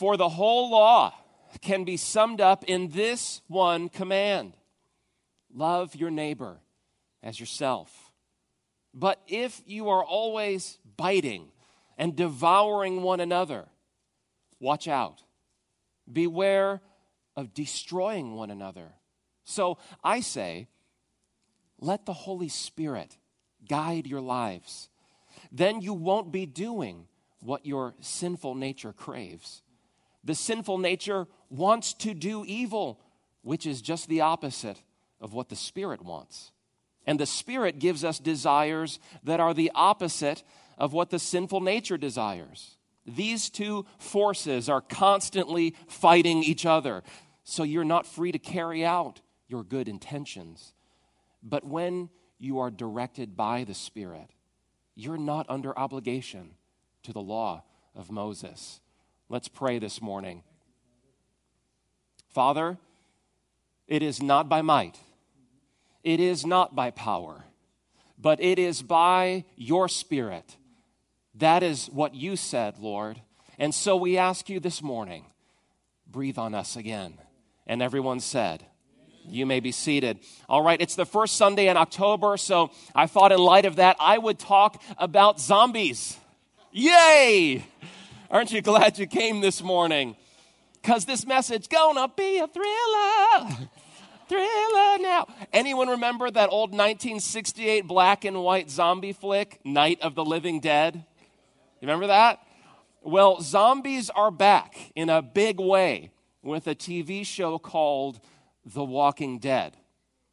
For the whole law can be summed up in this one command love your neighbor as yourself. But if you are always biting and devouring one another, watch out. Beware of destroying one another. So I say, let the Holy Spirit guide your lives. Then you won't be doing what your sinful nature craves. The sinful nature wants to do evil, which is just the opposite of what the Spirit wants. And the Spirit gives us desires that are the opposite of what the sinful nature desires. These two forces are constantly fighting each other. So you're not free to carry out your good intentions. But when you are directed by the Spirit, you're not under obligation to the law of Moses. Let's pray this morning. Father, it is not by might, it is not by power, but it is by your Spirit. That is what you said, Lord. And so we ask you this morning breathe on us again. And everyone said, you may be seated. All right, it's the first Sunday in October, so I thought in light of that, I would talk about zombies. Yay! Aren't you glad you came this morning? Because this message gonna be a thriller. thriller now. Anyone remember that old 1968 black and white zombie flick, Night of the Living Dead? You remember that? Well, zombies are back in a big way with a TV show called The Walking Dead.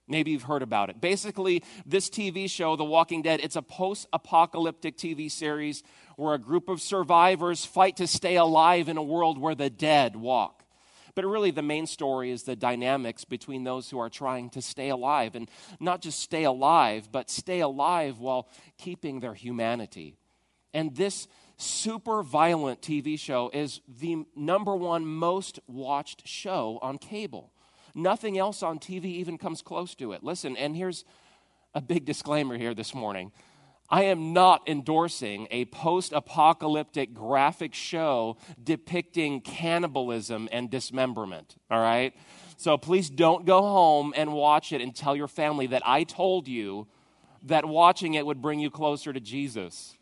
Maybe you've heard about it. Basically, this TV show, The Walking Dead, it's a post apocalyptic TV series where a group of survivors fight to stay alive in a world where the dead walk. But really, the main story is the dynamics between those who are trying to stay alive and not just stay alive, but stay alive while keeping their humanity. And this super violent TV show is the number one most watched show on cable. Nothing else on TV even comes close to it. Listen, and here's a big disclaimer here this morning. I am not endorsing a post apocalyptic graphic show depicting cannibalism and dismemberment, all right? So please don't go home and watch it and tell your family that I told you that watching it would bring you closer to Jesus.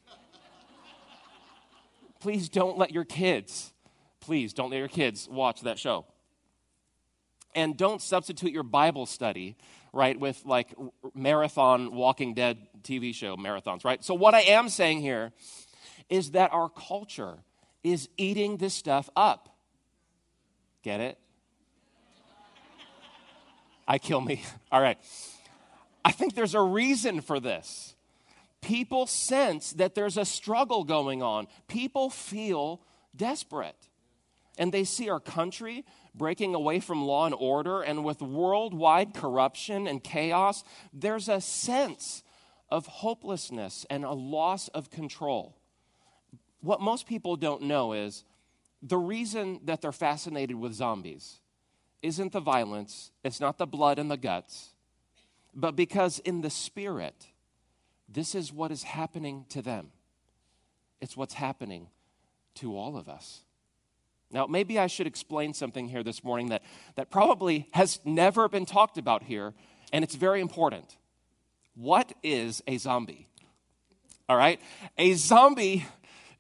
please don't let your kids, please don't let your kids watch that show and don't substitute your Bible study, right, with like marathon Walking Dead TV show marathons, right? So, what I am saying here is that our culture is eating this stuff up. Get it? I kill me. All right. I think there's a reason for this. People sense that there's a struggle going on. People feel desperate. And they see our country, breaking away from law and order, and with worldwide corruption and chaos, there's a sense of hopelessness and a loss of control. What most people don't know is the reason that they're fascinated with zombies isn't the violence, it's not the blood and the guts, but because in the spirit, this is what is happening to them. It's what's happening to all of us. Now, maybe I should explain something here this morning that, that probably has never been talked about here, and it's very important. What is a zombie? All right? A zombie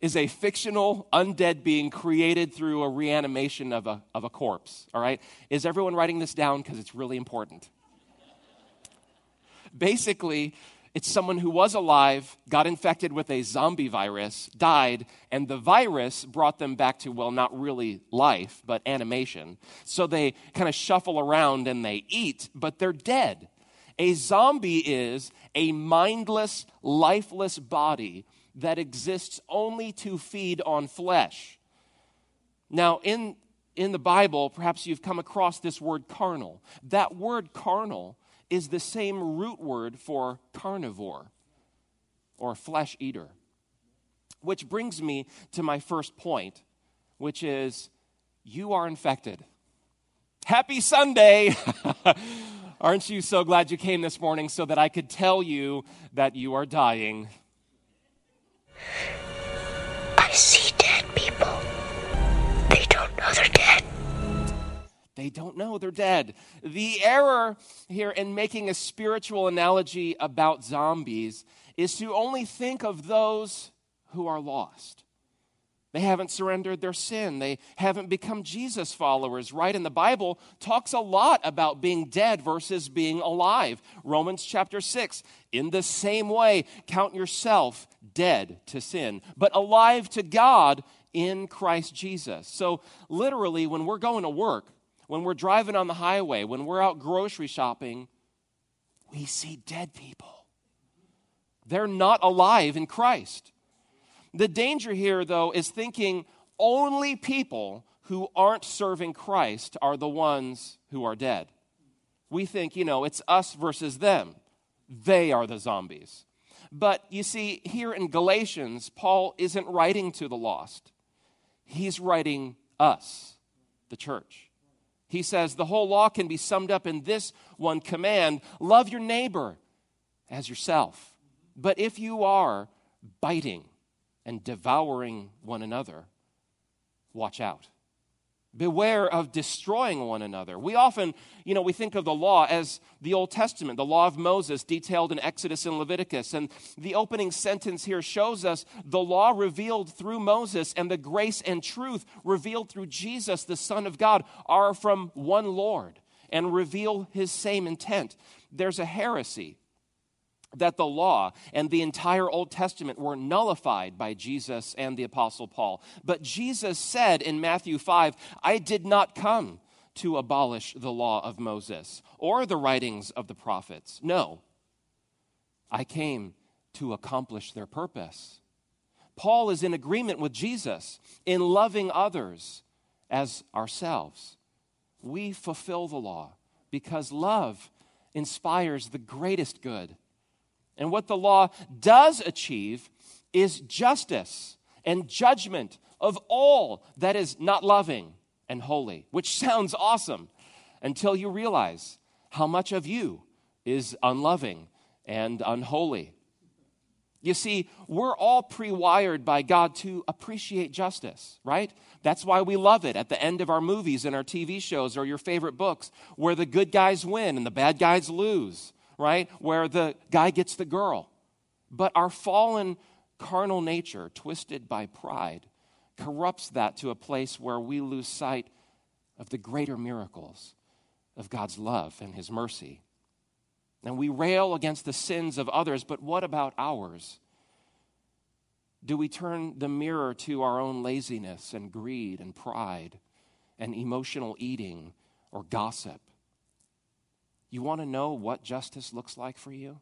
is a fictional undead being created through a reanimation of a, of a corpse. All right? Is everyone writing this down? Because it's really important. Basically, it's someone who was alive, got infected with a zombie virus, died, and the virus brought them back to, well, not really life, but animation. So they kind of shuffle around and they eat, but they're dead. A zombie is a mindless, lifeless body that exists only to feed on flesh. Now, in, in the Bible, perhaps you've come across this word carnal. That word carnal is the same root word for carnivore or flesh eater. Which brings me to my first point, which is you are infected. Happy Sunday! Aren't you so glad you came this morning so that I could tell you that you are dying? Don't know. They're dead. The error here in making a spiritual analogy about zombies is to only think of those who are lost. They haven't surrendered their sin. They haven't become Jesus followers, right? And the Bible talks a lot about being dead versus being alive. Romans chapter 6. In the same way, count yourself dead to sin, but alive to God in Christ Jesus. So, literally, when we're going to work, when we're driving on the highway, when we're out grocery shopping, we see dead people. They're not alive in Christ. The danger here, though, is thinking only people who aren't serving Christ are the ones who are dead. We think, you know, it's us versus them. They are the zombies. But you see, here in Galatians, Paul isn't writing to the lost, he's writing us, the church. He says the whole law can be summed up in this one command love your neighbor as yourself. But if you are biting, and devouring one another, watch out. Beware of destroying one another. We often, you know, we think of the law as the Old Testament, the law of Moses detailed in Exodus and Leviticus. And the opening sentence here shows us the law revealed through Moses and the grace and truth revealed through Jesus, the Son of God, are from one Lord and reveal his same intent. There's a heresy that the law and the entire Old Testament were nullified by Jesus and the Apostle Paul. But Jesus said in Matthew 5, I did not come to abolish the law of Moses or the writings of the prophets. No, I came to accomplish their purpose. Paul is in agreement with Jesus in loving others as ourselves. We fulfill the law because love inspires the greatest good and what the law does achieve is justice and judgment of all that is not loving and holy, which sounds awesome until you realize how much of you is unloving and unholy. You see, we're all pre wired by God to appreciate justice, right? That's why we love it at the end of our movies and our TV shows or your favorite books, where the good guys win and the bad guys lose right? Where the guy gets the girl. But our fallen carnal nature, twisted by pride, corrupts that to a place where we lose sight of the greater miracles of God's love and His mercy. And we rail against the sins of others, but what about ours? Do we turn the mirror to our own laziness and greed and pride and emotional eating or gossip? You want to know what justice looks like for you?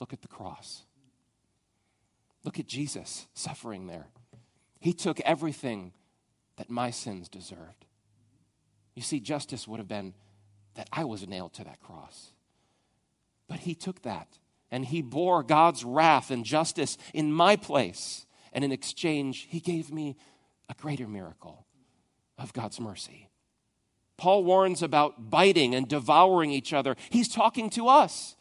Look at the cross. Look at Jesus suffering there. He took everything that my sins deserved. You see, justice would have been that I was nailed to that cross. But he took that and he bore God's wrath and justice in my place. And in exchange, he gave me a greater miracle of God's mercy. Paul warns about biting and devouring each other. He's talking to us,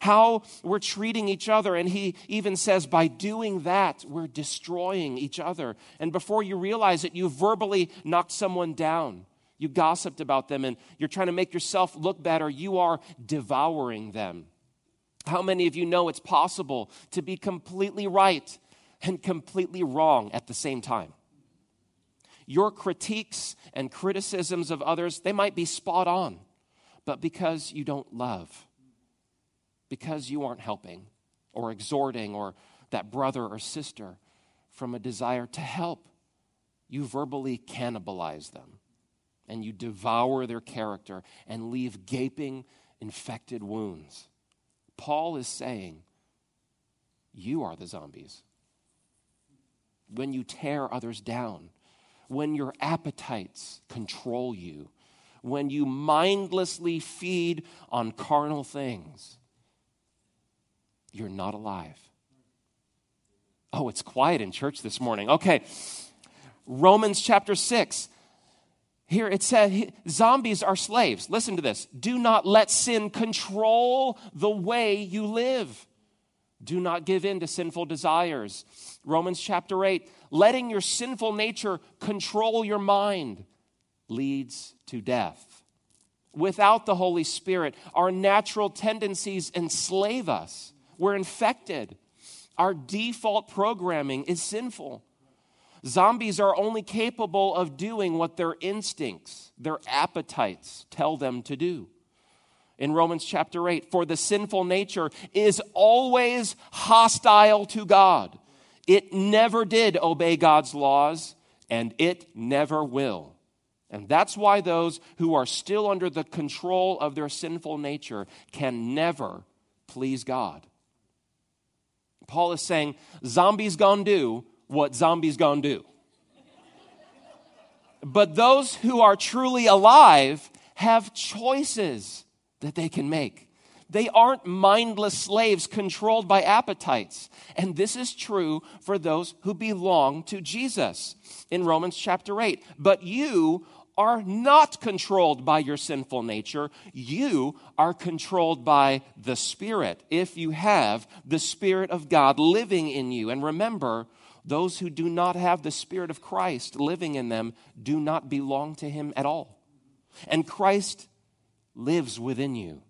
how we're treating each other. And he even says, by doing that, we're destroying each other. And before you realize it, you verbally knocked someone down. You gossiped about them and you're trying to make yourself look better. You are devouring them. How many of you know it's possible to be completely right and completely wrong at the same time? Your critiques and criticisms of others, they might be spot on, but because you don't love, because you aren't helping or exhorting or that brother or sister from a desire to help, you verbally cannibalize them and you devour their character and leave gaping, infected wounds. Paul is saying, You are the zombies. When you tear others down, when your appetites control you, when you mindlessly feed on carnal things, you're not alive. Oh, it's quiet in church this morning. Okay. Romans chapter 6. Here it says zombies are slaves. Listen to this. Do not let sin control the way you live. Do not give in to sinful desires. Romans chapter 8 letting your sinful nature control your mind. leads to death. Without the Holy Spirit, our natural tendencies enslave us. We're infected. Our default programming is sinful. Zombies are only capable of doing what their instincts, their appetites tell them to do. In Romans chapter 8, for the sinful nature is always hostile to God. It never did obey God's laws, and it never will. And that's why those who are still under the control of their sinful nature can never please God. Paul is saying, zombies gonna do what zombies gonna do. But those who are truly alive have choices that they can make. They aren't mindless slaves controlled by appetites. And this is true for those who belong to Jesus in Romans chapter 8. But you are not controlled by your sinful nature. You are controlled by the Spirit if you have the Spirit of God living in you. And remember, those who do not have the Spirit of Christ living in them do not belong to Him at all. And Christ lives within you.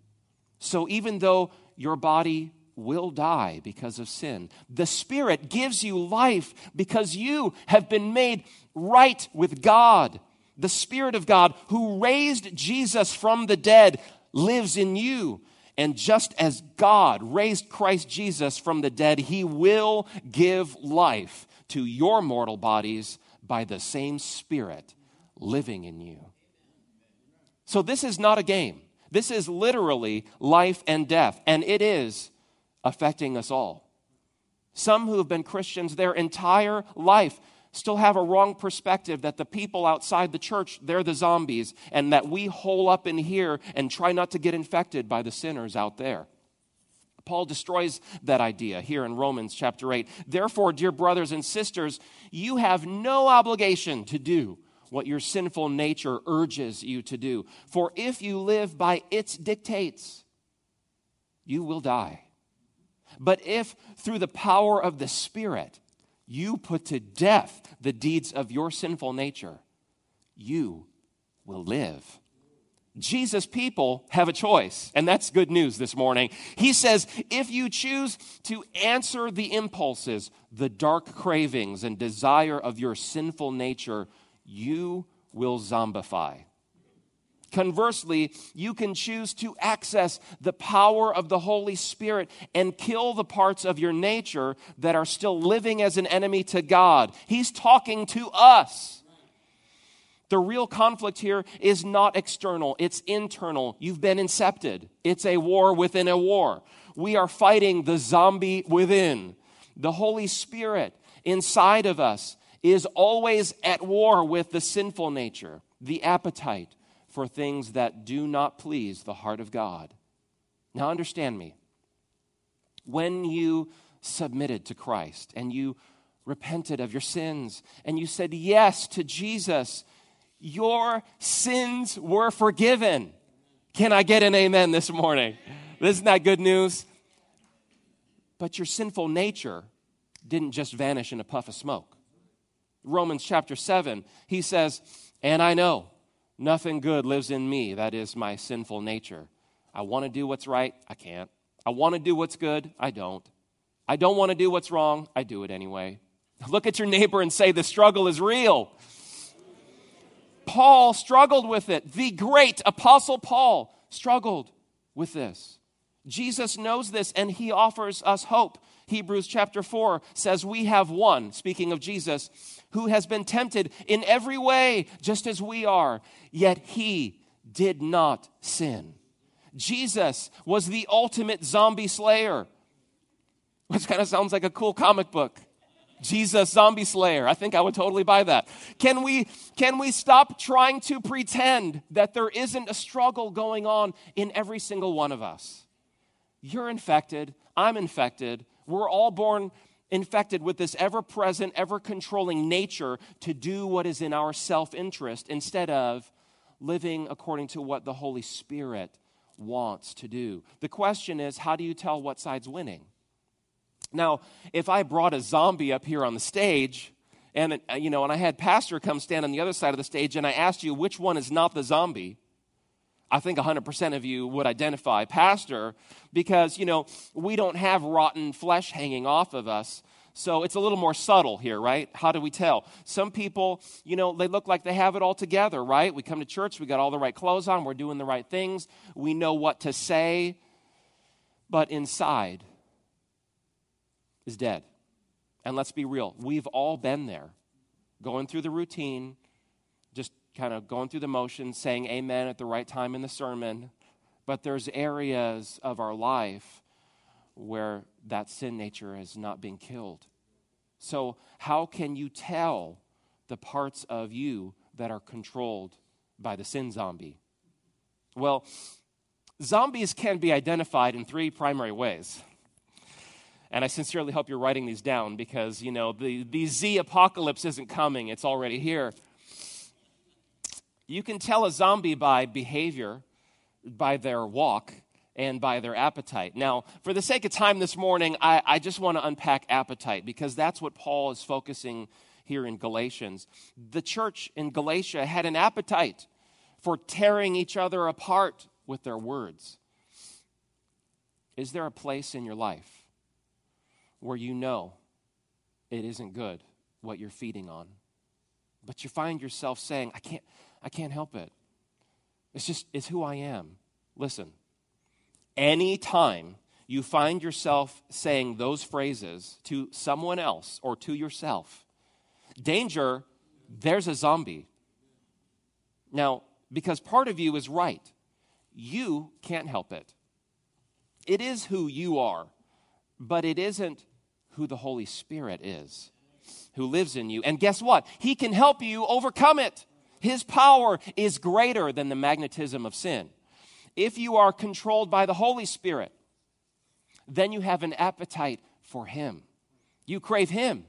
So even though your body will die because of sin, the Spirit gives you life because you have been made right with God the Spirit of God who raised Jesus from the dead lives in you. And just as God raised Christ Jesus from the dead, he will give life to your mortal bodies by the same Spirit living in you. So, this is not a game. This is literally life and death, and it is affecting us all. Some who have been Christians their entire life still have a wrong perspective that the people outside the church, they're the zombies, and that we hole up in here and try not to get infected by the sinners out there. Paul destroys that idea here in Romans chapter 8. Therefore, dear brothers and sisters, you have no obligation to do what your sinful nature urges you to do. For if you live by its dictates, you will die. But if through the power of the Spirit, you put to death the deeds of your sinful nature, you will live. Jesus' people have a choice, and that's good news this morning. He says, if you choose to answer the impulses, the dark cravings, and desire of your sinful nature, you will zombify. Conversely, you can choose to access the power of the Holy Spirit and kill the parts of your nature that are still living as an enemy to God. He's talking to us. The real conflict here is not external, it's internal. You've been incepted. It's a war within a war. We are fighting the zombie within. The Holy Spirit inside of us is always at war with the sinful nature, the appetite, for things that do not please the heart of God. Now, understand me. When you submitted to Christ and you repented of your sins and you said yes to Jesus, your sins were forgiven. Can I get an amen this morning? Isn't that good news? But your sinful nature didn't just vanish in a puff of smoke. Romans chapter 7, he says, And I know Nothing good lives in me, that is my sinful nature. I want to do what's right, I can't. I want to do what's good, I don't. I don't want to do what's wrong, I do it anyway. Look at your neighbor and say, The struggle is real. Paul struggled with it. The great apostle Paul struggled with this. Jesus knows this and he offers us hope. Hebrews chapter 4 says, We have one, speaking of Jesus, who has been tempted in every way, just as we are, yet he did not sin. Jesus was the ultimate zombie slayer, which kind of sounds like a cool comic book. Jesus zombie slayer. I think I would totally buy that. Can we can we stop trying to pretend that there isn't a struggle going on in every single one of us? You're infected, I'm infected. We're all born infected with this ever present, ever controlling nature to do what is in our self interest instead of living according to what the Holy Spirit wants to do. The question is how do you tell what side's winning? Now, if I brought a zombie up here on the stage And, uh, you know, and I had Pastor come stand on the other side of the stage, and I asked you, which one is not the zombie? I think 100% of you would identify Pastor because, you know, we don't have rotten flesh hanging off of us. So it's a little more subtle here, right? How do we tell? Some people, you know, they look like they have it all together, right? We come to church, we got all the right clothes on, we're doing the right things, we know what to say, but inside is dead. And let's be real, we've all been there, going through the routine, kind of going through the motions, saying amen at the right time in the sermon. But there's areas of our life where that sin nature is not being killed. So, how can you tell the parts of you that are controlled by the sin zombie? Well, zombies can be identified in three primary ways. And I sincerely hope you're writing these down because, you know, the, the Z apocalypse isn't coming, it's already here. You can tell a zombie by behavior, by their walk, and by their appetite. Now, for the sake of time this morning, I, I just want to unpack appetite because that's what Paul is focusing here in Galatians. The church in Galatia had an appetite for tearing each other apart with their words. Is there a place in your life where you know it isn't good what you're feeding on? But you find yourself saying, I can't, I can't help it. It's just, it's who I am. Listen, anytime you find yourself saying those phrases to someone else or to yourself, danger, there's a zombie. Now, because part of you is right, you can't help it. It is who you are, but it isn't who the Holy Spirit is, who lives in you. And guess what? He can help you overcome it. His power is greater than the magnetism of sin. If you are controlled by the Holy Spirit, then you have an appetite for Him. You crave Him.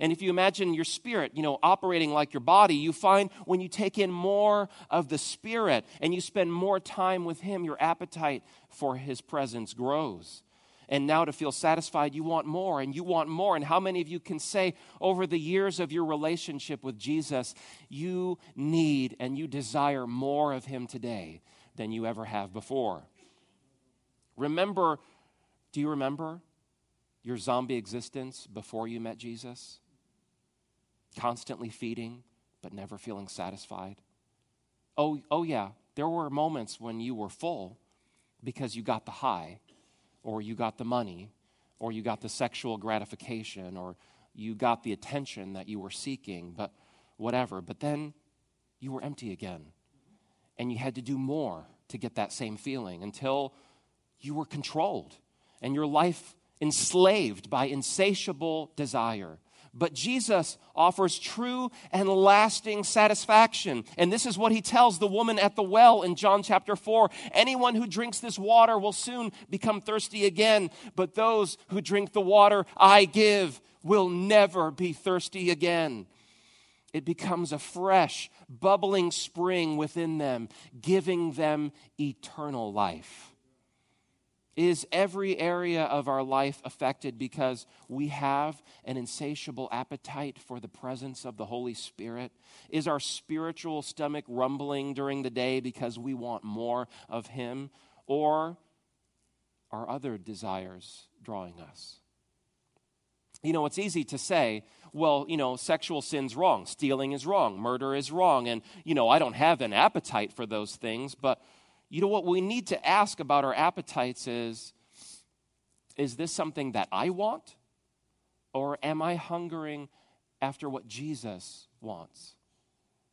And if you imagine your spirit, you know, operating like your body, you find when you take in more of the spirit and you spend more time with him, your appetite for his presence grows. And now to feel satisfied, you want more and you want more. And how many of you can say over the years of your relationship with Jesus, you need and you desire more of him today than you ever have before. Remember, do you remember your zombie existence before you met Jesus? Constantly feeding, but never feeling satisfied. Oh, oh yeah, there were moments when you were full because you got the high, or you got the money, or you got the sexual gratification, or you got the attention that you were seeking, but whatever. But then you were empty again and you had to do more to get that same feeling until you were controlled and your life enslaved by insatiable desire. But Jesus offers true and lasting satisfaction. And this is what he tells the woman at the well in John chapter 4 Anyone who drinks this water will soon become thirsty again, but those who drink the water I give will never be thirsty again it becomes a fresh, bubbling spring within them, giving them eternal life. Is every area of our life affected because we have an insatiable appetite for the presence of the Holy Spirit? Is our spiritual stomach rumbling during the day because we want more of Him? Or are other desires drawing us? You know, it's easy to say, well, you know, sexual sin's wrong, stealing is wrong, murder is wrong, and, you know, I don't have an appetite for those things. But, you know, what we need to ask about our appetites is is this something that I want? Or am I hungering after what Jesus wants?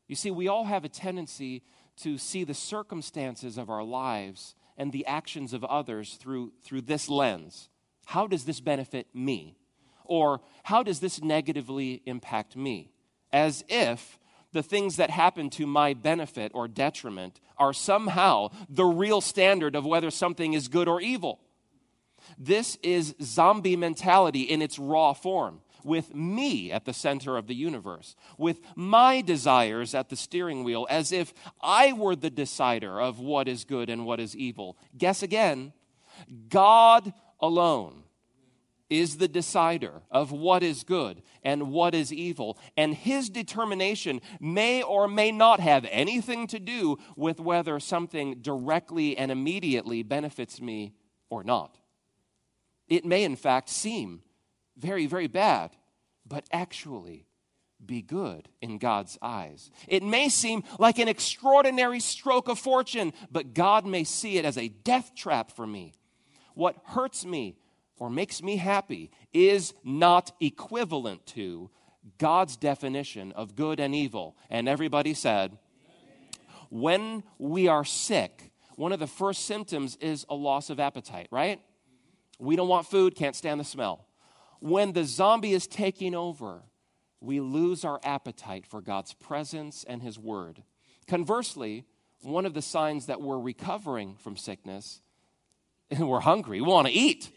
You see, we all have a tendency to see the circumstances of our lives and the actions of others through, through this lens. How does this benefit me? Or how does this negatively impact me? As if the things that happen to my benefit or detriment are somehow the real standard of whether something is good or evil. This is zombie mentality in its raw form, with me at the center of the universe, with my desires at the steering wheel, as if I were the decider of what is good and what is evil. Guess again God alone is the decider of what is good and what is evil, and his determination may or may not have anything to do with whether something directly and immediately benefits me or not. It may, in fact, seem very, very bad, but actually be good in God's eyes. It may seem like an extraordinary stroke of fortune, but God may see it as a death trap for me. What hurts me or makes me happy is not equivalent to God's definition of good and evil. And everybody said, when we are sick, one of the first symptoms is a loss of appetite, right? We don't want food, can't stand the smell. When the zombie is taking over, we lose our appetite for God's presence and His Word. Conversely, one of the signs that we're recovering from sickness, and we're hungry, we want to eat.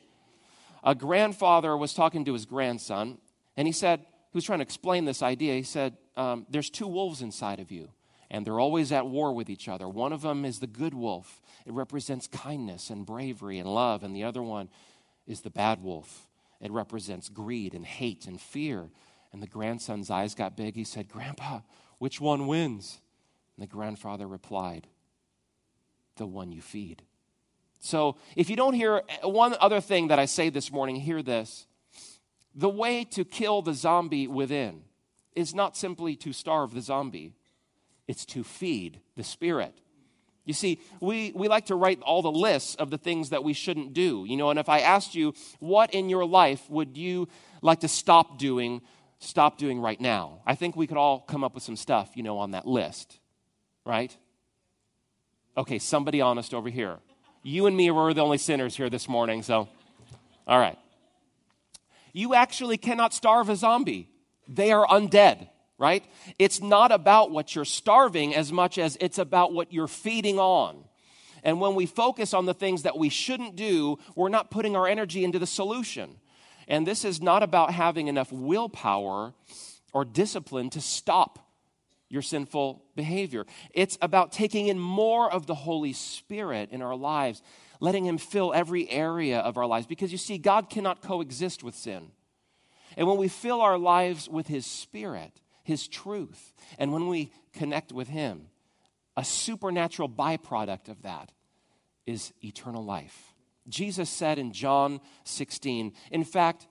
A grandfather was talking to his grandson, and he said, he was trying to explain this idea. He said, um, There's two wolves inside of you, and they're always at war with each other. One of them is the good wolf, it represents kindness and bravery and love, and the other one is the bad wolf. It represents greed and hate and fear. And the grandson's eyes got big. He said, Grandpa, which one wins? And the grandfather replied, The one you feed. So if you don't hear one other thing that I say this morning, hear this. The way to kill the zombie within is not simply to starve the zombie, it's to feed the spirit. You see, we, we like to write all the lists of the things that we shouldn't do. You know, and if I asked you, what in your life would you like to stop doing, stop doing right now? I think we could all come up with some stuff, you know, on that list, right? Okay, somebody honest over here. You and me were the only sinners here this morning, so, all right. You actually cannot starve a zombie, they are undead right? It's not about what you're starving as much as it's about what you're feeding on. And when we focus on the things that we shouldn't do, we're not putting our energy into the solution. And this is not about having enough willpower or discipline to stop your sinful behavior. It's about taking in more of the Holy Spirit in our lives, letting Him fill every area of our lives. Because you see, God cannot coexist with sin. And when we fill our lives with His Spirit, his truth. And when we connect with Him, a supernatural byproduct of that is eternal life. Jesus said in John 16, in fact,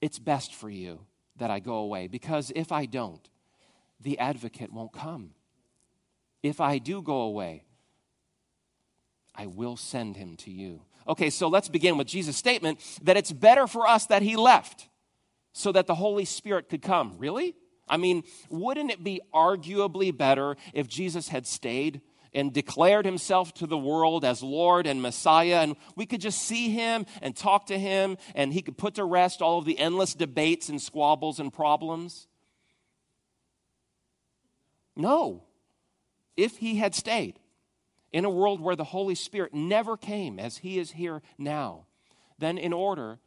it's best for you that I go away because if I don't, the advocate won't come. If I do go away, I will send him to you. Okay, so let's begin with Jesus' statement that it's better for us that he left so that the Holy Spirit could come. Really? I mean, wouldn't it be arguably better if Jesus had stayed and declared himself to the world as Lord and Messiah, and we could just see him and talk to him, and he could put to rest all of the endless debates and squabbles and problems? No. If he had stayed in a world where the Holy Spirit never came as he is here now, then in order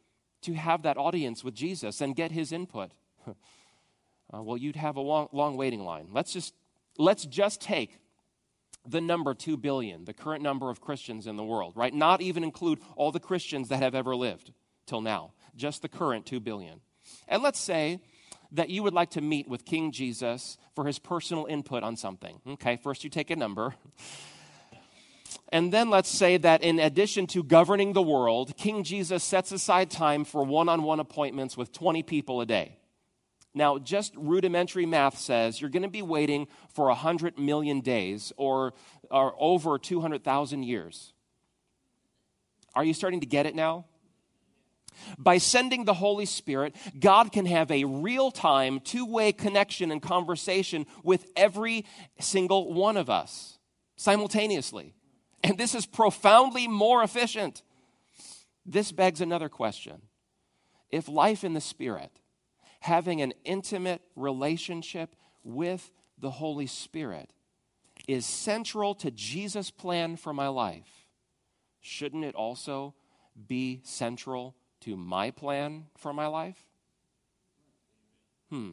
to have that audience with Jesus and get his input, uh, well, you'd have a long, long waiting line. Let's just, let's just take the number 2 billion, the current number of Christians in the world, right? Not even include all the Christians that have ever lived till now, just the current 2 billion. And let's say that you would like to meet with King Jesus for his personal input on something. Okay, first you take a number. And then let's say that in addition to governing the world, King Jesus sets aside time for one on one appointments with 20 people a day. Now, just rudimentary math says you're going to be waiting for 100 million days or, or over 200,000 years. Are you starting to get it now? By sending the Holy Spirit, God can have a real time, two way connection and conversation with every single one of us simultaneously. And this is profoundly more efficient. This begs another question. If life in the Spirit having an intimate relationship with the Holy Spirit is central to Jesus' plan for my life, shouldn't it also be central to my plan for my life? Hmm.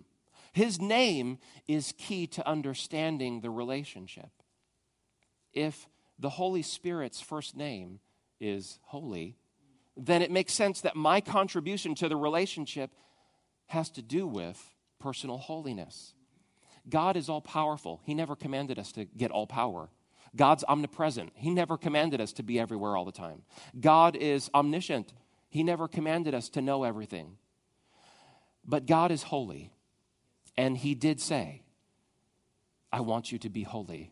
His name is key to understanding the relationship. If the Holy Spirit's first name is holy, then it makes sense that my contribution to the relationship has to do with personal holiness. God is all powerful. He never commanded us to get all power. God's omnipresent. He never commanded us to be everywhere all the time. God is omniscient. He never commanded us to know everything. But God is holy. And He did say, I want you to be holy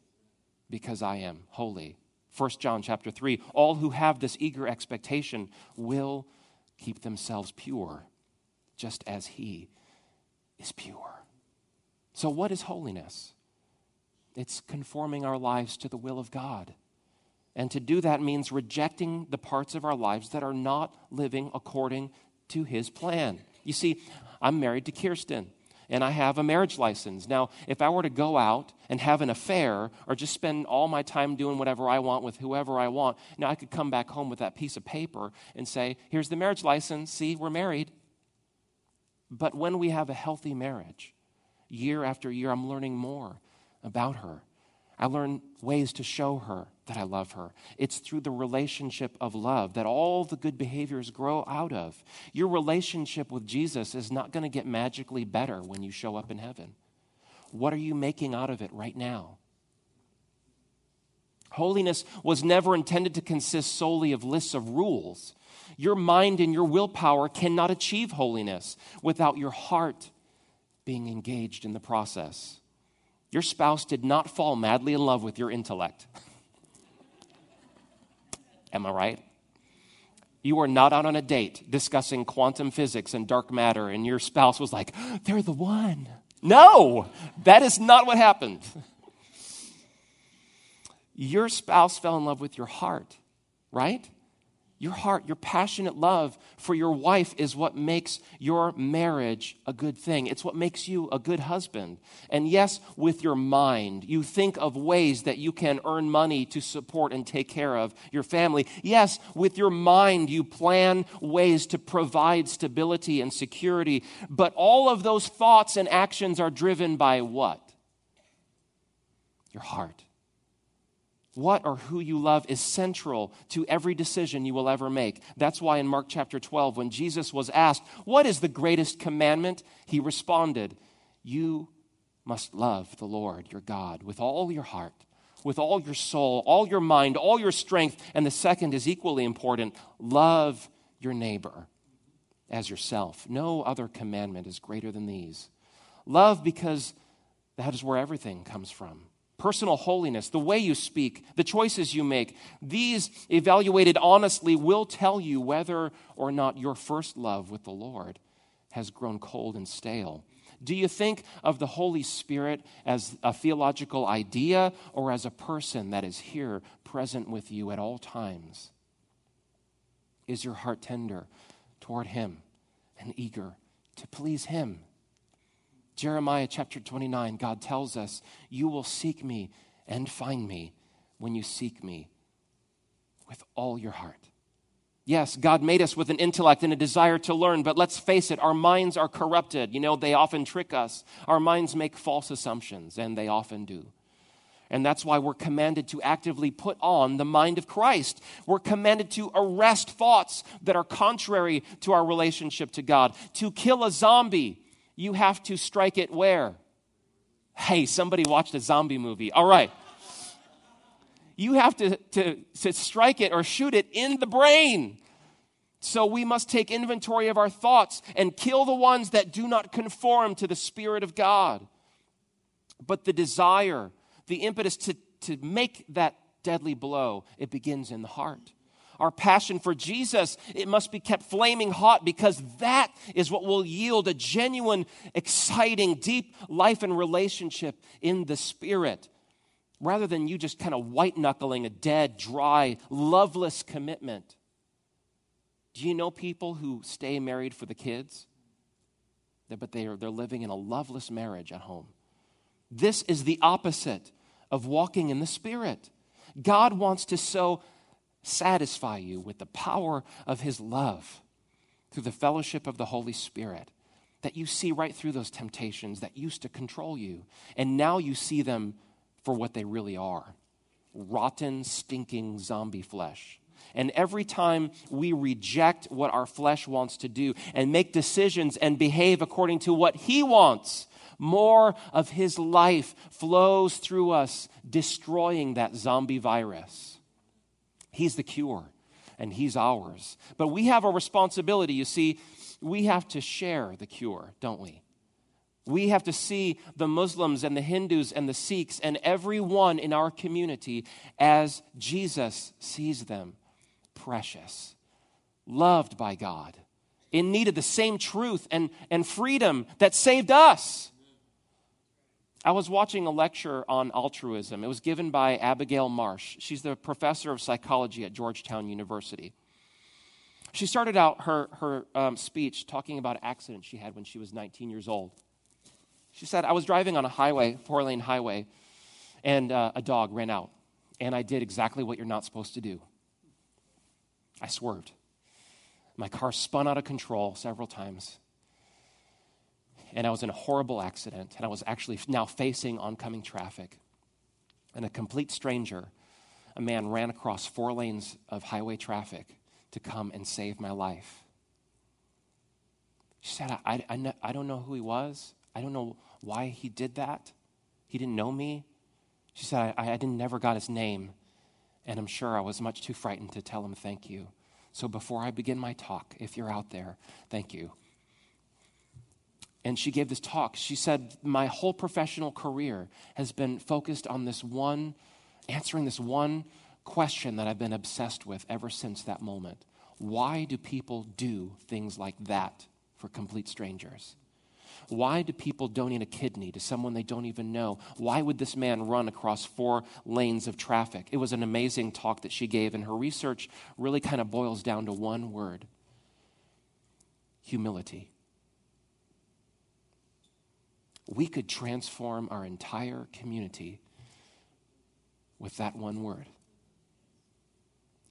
because I am holy. 1 John chapter 3 All who have this eager expectation will keep themselves pure, just as He is pure. So, what is holiness? It's conforming our lives to the will of God. And to do that means rejecting the parts of our lives that are not living according to His plan. You see, I'm married to Kirsten and I have a marriage license. Now, if I were to go out and have an affair or just spend all my time doing whatever I want with whoever I want, now I could come back home with that piece of paper and say, Here's the marriage license. See, we're married. But when we have a healthy marriage, year after year, I'm learning more about her. I learn ways to show her that I love her. It's through the relationship of love that all the good behaviors grow out of. Your relationship with Jesus is not going to get magically better when you show up in heaven. What are you making out of it right now? Holiness was never intended to consist solely of lists of rules. Your mind and your willpower cannot achieve holiness without your heart being engaged in the process. Your spouse did not fall madly in love with your intellect. Am I right? You were not out on a date discussing quantum physics and dark matter, and your spouse was like, they're the one. No, that is not what happened. Your spouse fell in love with your heart, right? Your heart, your passionate love for your wife is what makes your marriage a good thing. It's what makes you a good husband. And yes, with your mind, you think of ways that you can earn money to support and take care of your family. Yes, with your mind, you plan ways to provide stability and security. But all of those thoughts and actions are driven by what? Your heart. What or who you love is central to every decision you will ever make. That's why in Mark chapter 12, when Jesus was asked, What is the greatest commandment? He responded, You must love the Lord your God with all your heart, with all your soul, all your mind, all your strength. And the second is equally important love your neighbor as yourself. No other commandment is greater than these. Love because that is where everything comes from personal holiness, the way you speak, the choices you make, these evaluated honestly will tell you whether or not your first love with the Lord has grown cold and stale. Do you think of the Holy Spirit as a theological idea or as a person that is here present with you at all times? Is your heart tender toward Him and eager to please Him? Jeremiah chapter 29, God tells us, You will seek me and find me when you seek me with all your heart. Yes, God made us with an intellect and a desire to learn, but let's face it, our minds are corrupted. You know, they often trick us. Our minds make false assumptions, and they often do. And that's why we're commanded to actively put on the mind of Christ. We're commanded to arrest thoughts that are contrary to our relationship to God, to kill a zombie you have to strike it where? Hey, somebody watched a zombie movie. All right. You have to, to, to strike it or shoot it in the brain. So we must take inventory of our thoughts and kill the ones that do not conform to the Spirit of God. But the desire, the impetus to, to make that deadly blow, it begins in the heart our passion for Jesus, it must be kept flaming hot because that is what will yield a genuine, exciting, deep life and relationship in the Spirit. Rather than you just kind of white knuckling a dead, dry, loveless commitment. Do you know people who stay married for the kids? But they are, they're living in a loveless marriage at home. This is the opposite of walking in the Spirit. God wants to sow satisfy you with the power of His love through the fellowship of the Holy Spirit. That you see right through those temptations that used to control you. And now you see them for what they really are rotten, stinking zombie flesh. And every time we reject what our flesh wants to do and make decisions and behave according to what He wants, more of His life flows through us, destroying that zombie virus. He's the cure, and He's ours. But we have a responsibility. You see, we have to share the cure, don't we? We have to see the Muslims and the Hindus and the Sikhs and everyone in our community as Jesus sees them precious, loved by God, in need of the same truth and, and freedom that saved us. I was watching a lecture on altruism. It was given by Abigail Marsh. She's the professor of psychology at Georgetown University. She started out her, her um, speech talking about an accident she had when she was 19 years old. She said, I was driving on a highway, four lane highway, and uh, a dog ran out. And I did exactly what you're not supposed to do. I swerved. My car spun out of control several times. And I was in a horrible accident. And I was actually now facing oncoming traffic. And a complete stranger, a man, ran across four lanes of highway traffic to come and save my life. She said, I, I, I don't know who he was. I don't know why he did that. He didn't know me. She said, I, I didn't, never got his name. And I'm sure I was much too frightened to tell him thank you. So before I begin my talk, if you're out there, thank you. And she gave this talk. She said, My whole professional career has been focused on this one, answering this one question that I've been obsessed with ever since that moment. Why do people do things like that for complete strangers? Why do people donate a kidney to someone they don't even know? Why would this man run across four lanes of traffic? It was an amazing talk that she gave, and her research really kind of boils down to one word humility. We could transform our entire community with that one word.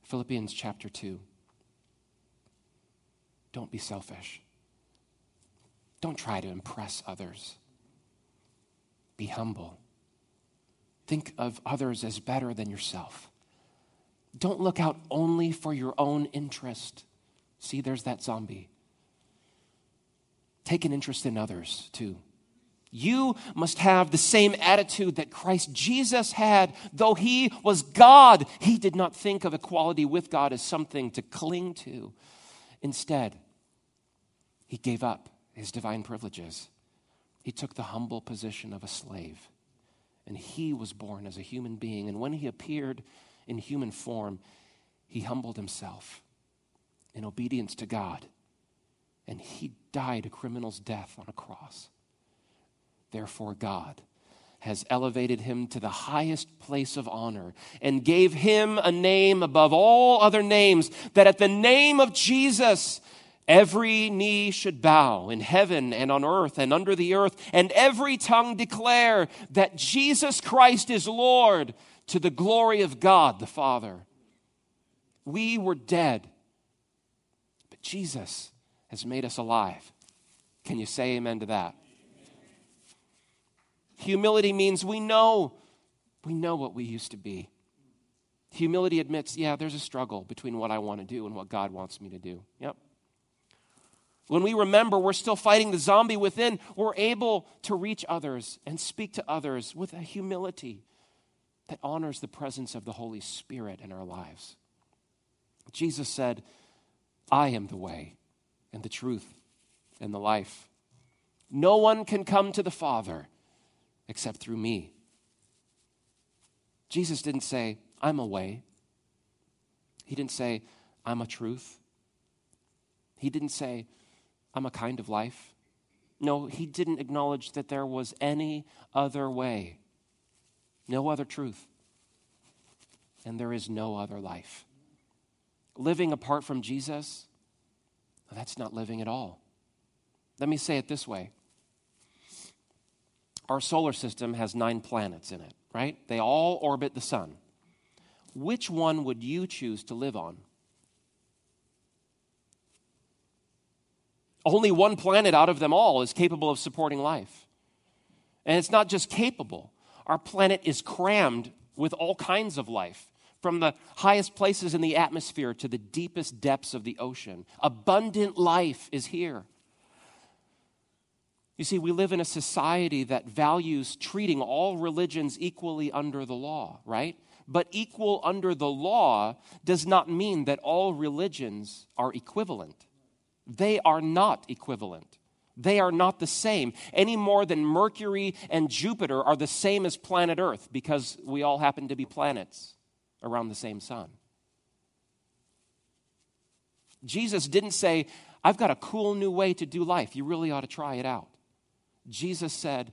Philippians chapter 2. Don't be selfish. Don't try to impress others. Be humble. Think of others as better than yourself. Don't look out only for your own interest. See, there's that zombie. Take an interest in others too. You must have the same attitude that Christ Jesus had. Though he was God, he did not think of equality with God as something to cling to. Instead, he gave up his divine privileges. He took the humble position of a slave, and he was born as a human being. And when he appeared in human form, he humbled himself in obedience to God, and he died a criminal's death on a cross. Therefore, God has elevated him to the highest place of honor and gave him a name above all other names, that at the name of Jesus, Every knee should bow in heaven and on earth and under the earth, and every tongue declare that Jesus Christ is Lord to the glory of God the Father. We were dead, but Jesus has made us alive. Can you say amen to that? Humility means we know, we know what we used to be. Humility admits, yeah, there's a struggle between what I want to do and what God wants me to do. Yep. When we remember we're still fighting the zombie within, we're able to reach others and speak to others with a humility that honors the presence of the Holy Spirit in our lives. Jesus said, I am the way and the truth and the life. No one can come to the Father except through me. Jesus didn't say, I'm a way. He didn't say, I'm a truth. He didn't say, I'm a kind of life. No, he didn't acknowledge that there was any other way, no other truth, and there is no other life. Living apart from Jesus, that's not living at all. Let me say it this way Our solar system has nine planets in it, right? They all orbit the sun. Which one would you choose to live on? Only one planet out of them all is capable of supporting life. And it's not just capable, our planet is crammed with all kinds of life from the highest places in the atmosphere to the deepest depths of the ocean. Abundant life is here. You see, we live in a society that values treating all religions equally under the law, right? But equal under the law does not mean that all religions are equivalent. They are not equivalent. They are not the same any more than Mercury and Jupiter are the same as planet Earth because we all happen to be planets around the same sun. Jesus didn't say, I've got a cool new way to do life. You really ought to try it out. Jesus said,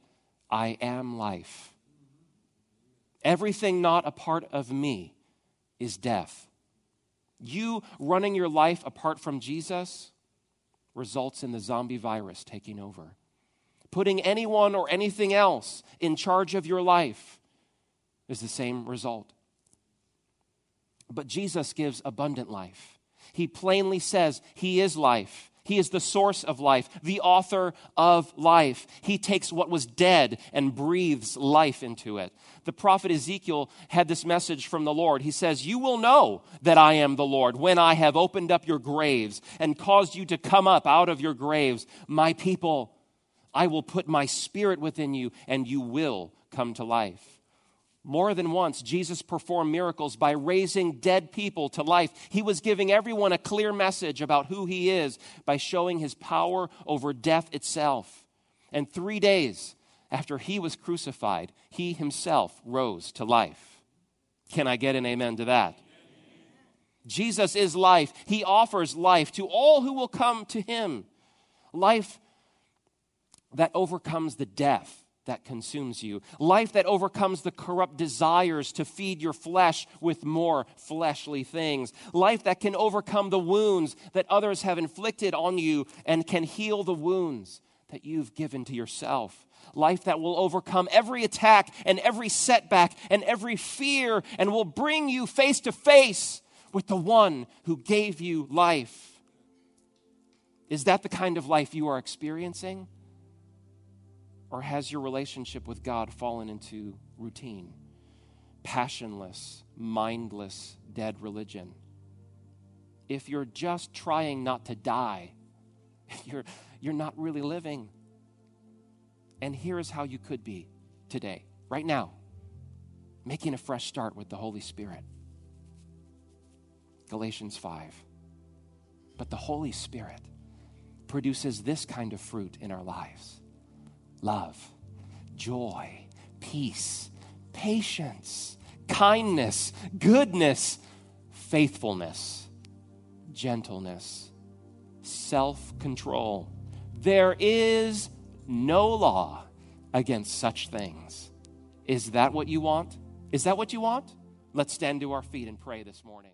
I am life. Everything not a part of me is death. You running your life apart from Jesus results in the zombie virus taking over. Putting anyone or anything else in charge of your life is the same result. But Jesus gives abundant life. He plainly says He is life. He is the source of life, the author of life. He takes what was dead and breathes life into it. The prophet Ezekiel had this message from the Lord. He says, You will know that I am the Lord when I have opened up your graves and caused you to come up out of your graves. My people, I will put my spirit within you, and you will come to life. More than once, Jesus performed miracles by raising dead people to life. He was giving everyone a clear message about who he is by showing his power over death itself. And three days after he was crucified, he himself rose to life. Can I get an amen to that? Jesus is life. He offers life to all who will come to him. Life that overcomes the death that consumes you, life that overcomes the corrupt desires to feed your flesh with more fleshly things, life that can overcome the wounds that others have inflicted on you and can heal the wounds that you've given to yourself. Life that will overcome every attack and every setback and every fear and will bring you face to face with the one who gave you life. Is that the kind of life you are experiencing? Or has your relationship with God fallen into routine, passionless, mindless, dead religion? If you're just trying not to die, you're, you're not really living. And here is how you could be today, right now, making a fresh start with the Holy Spirit. Galatians 5. But the Holy Spirit produces this kind of fruit in our lives love, joy, peace, patience, kindness, goodness, faithfulness, gentleness, self control. There is no law against such things. Is that what you want? Is that what you want? Let's stand to our feet and pray this morning.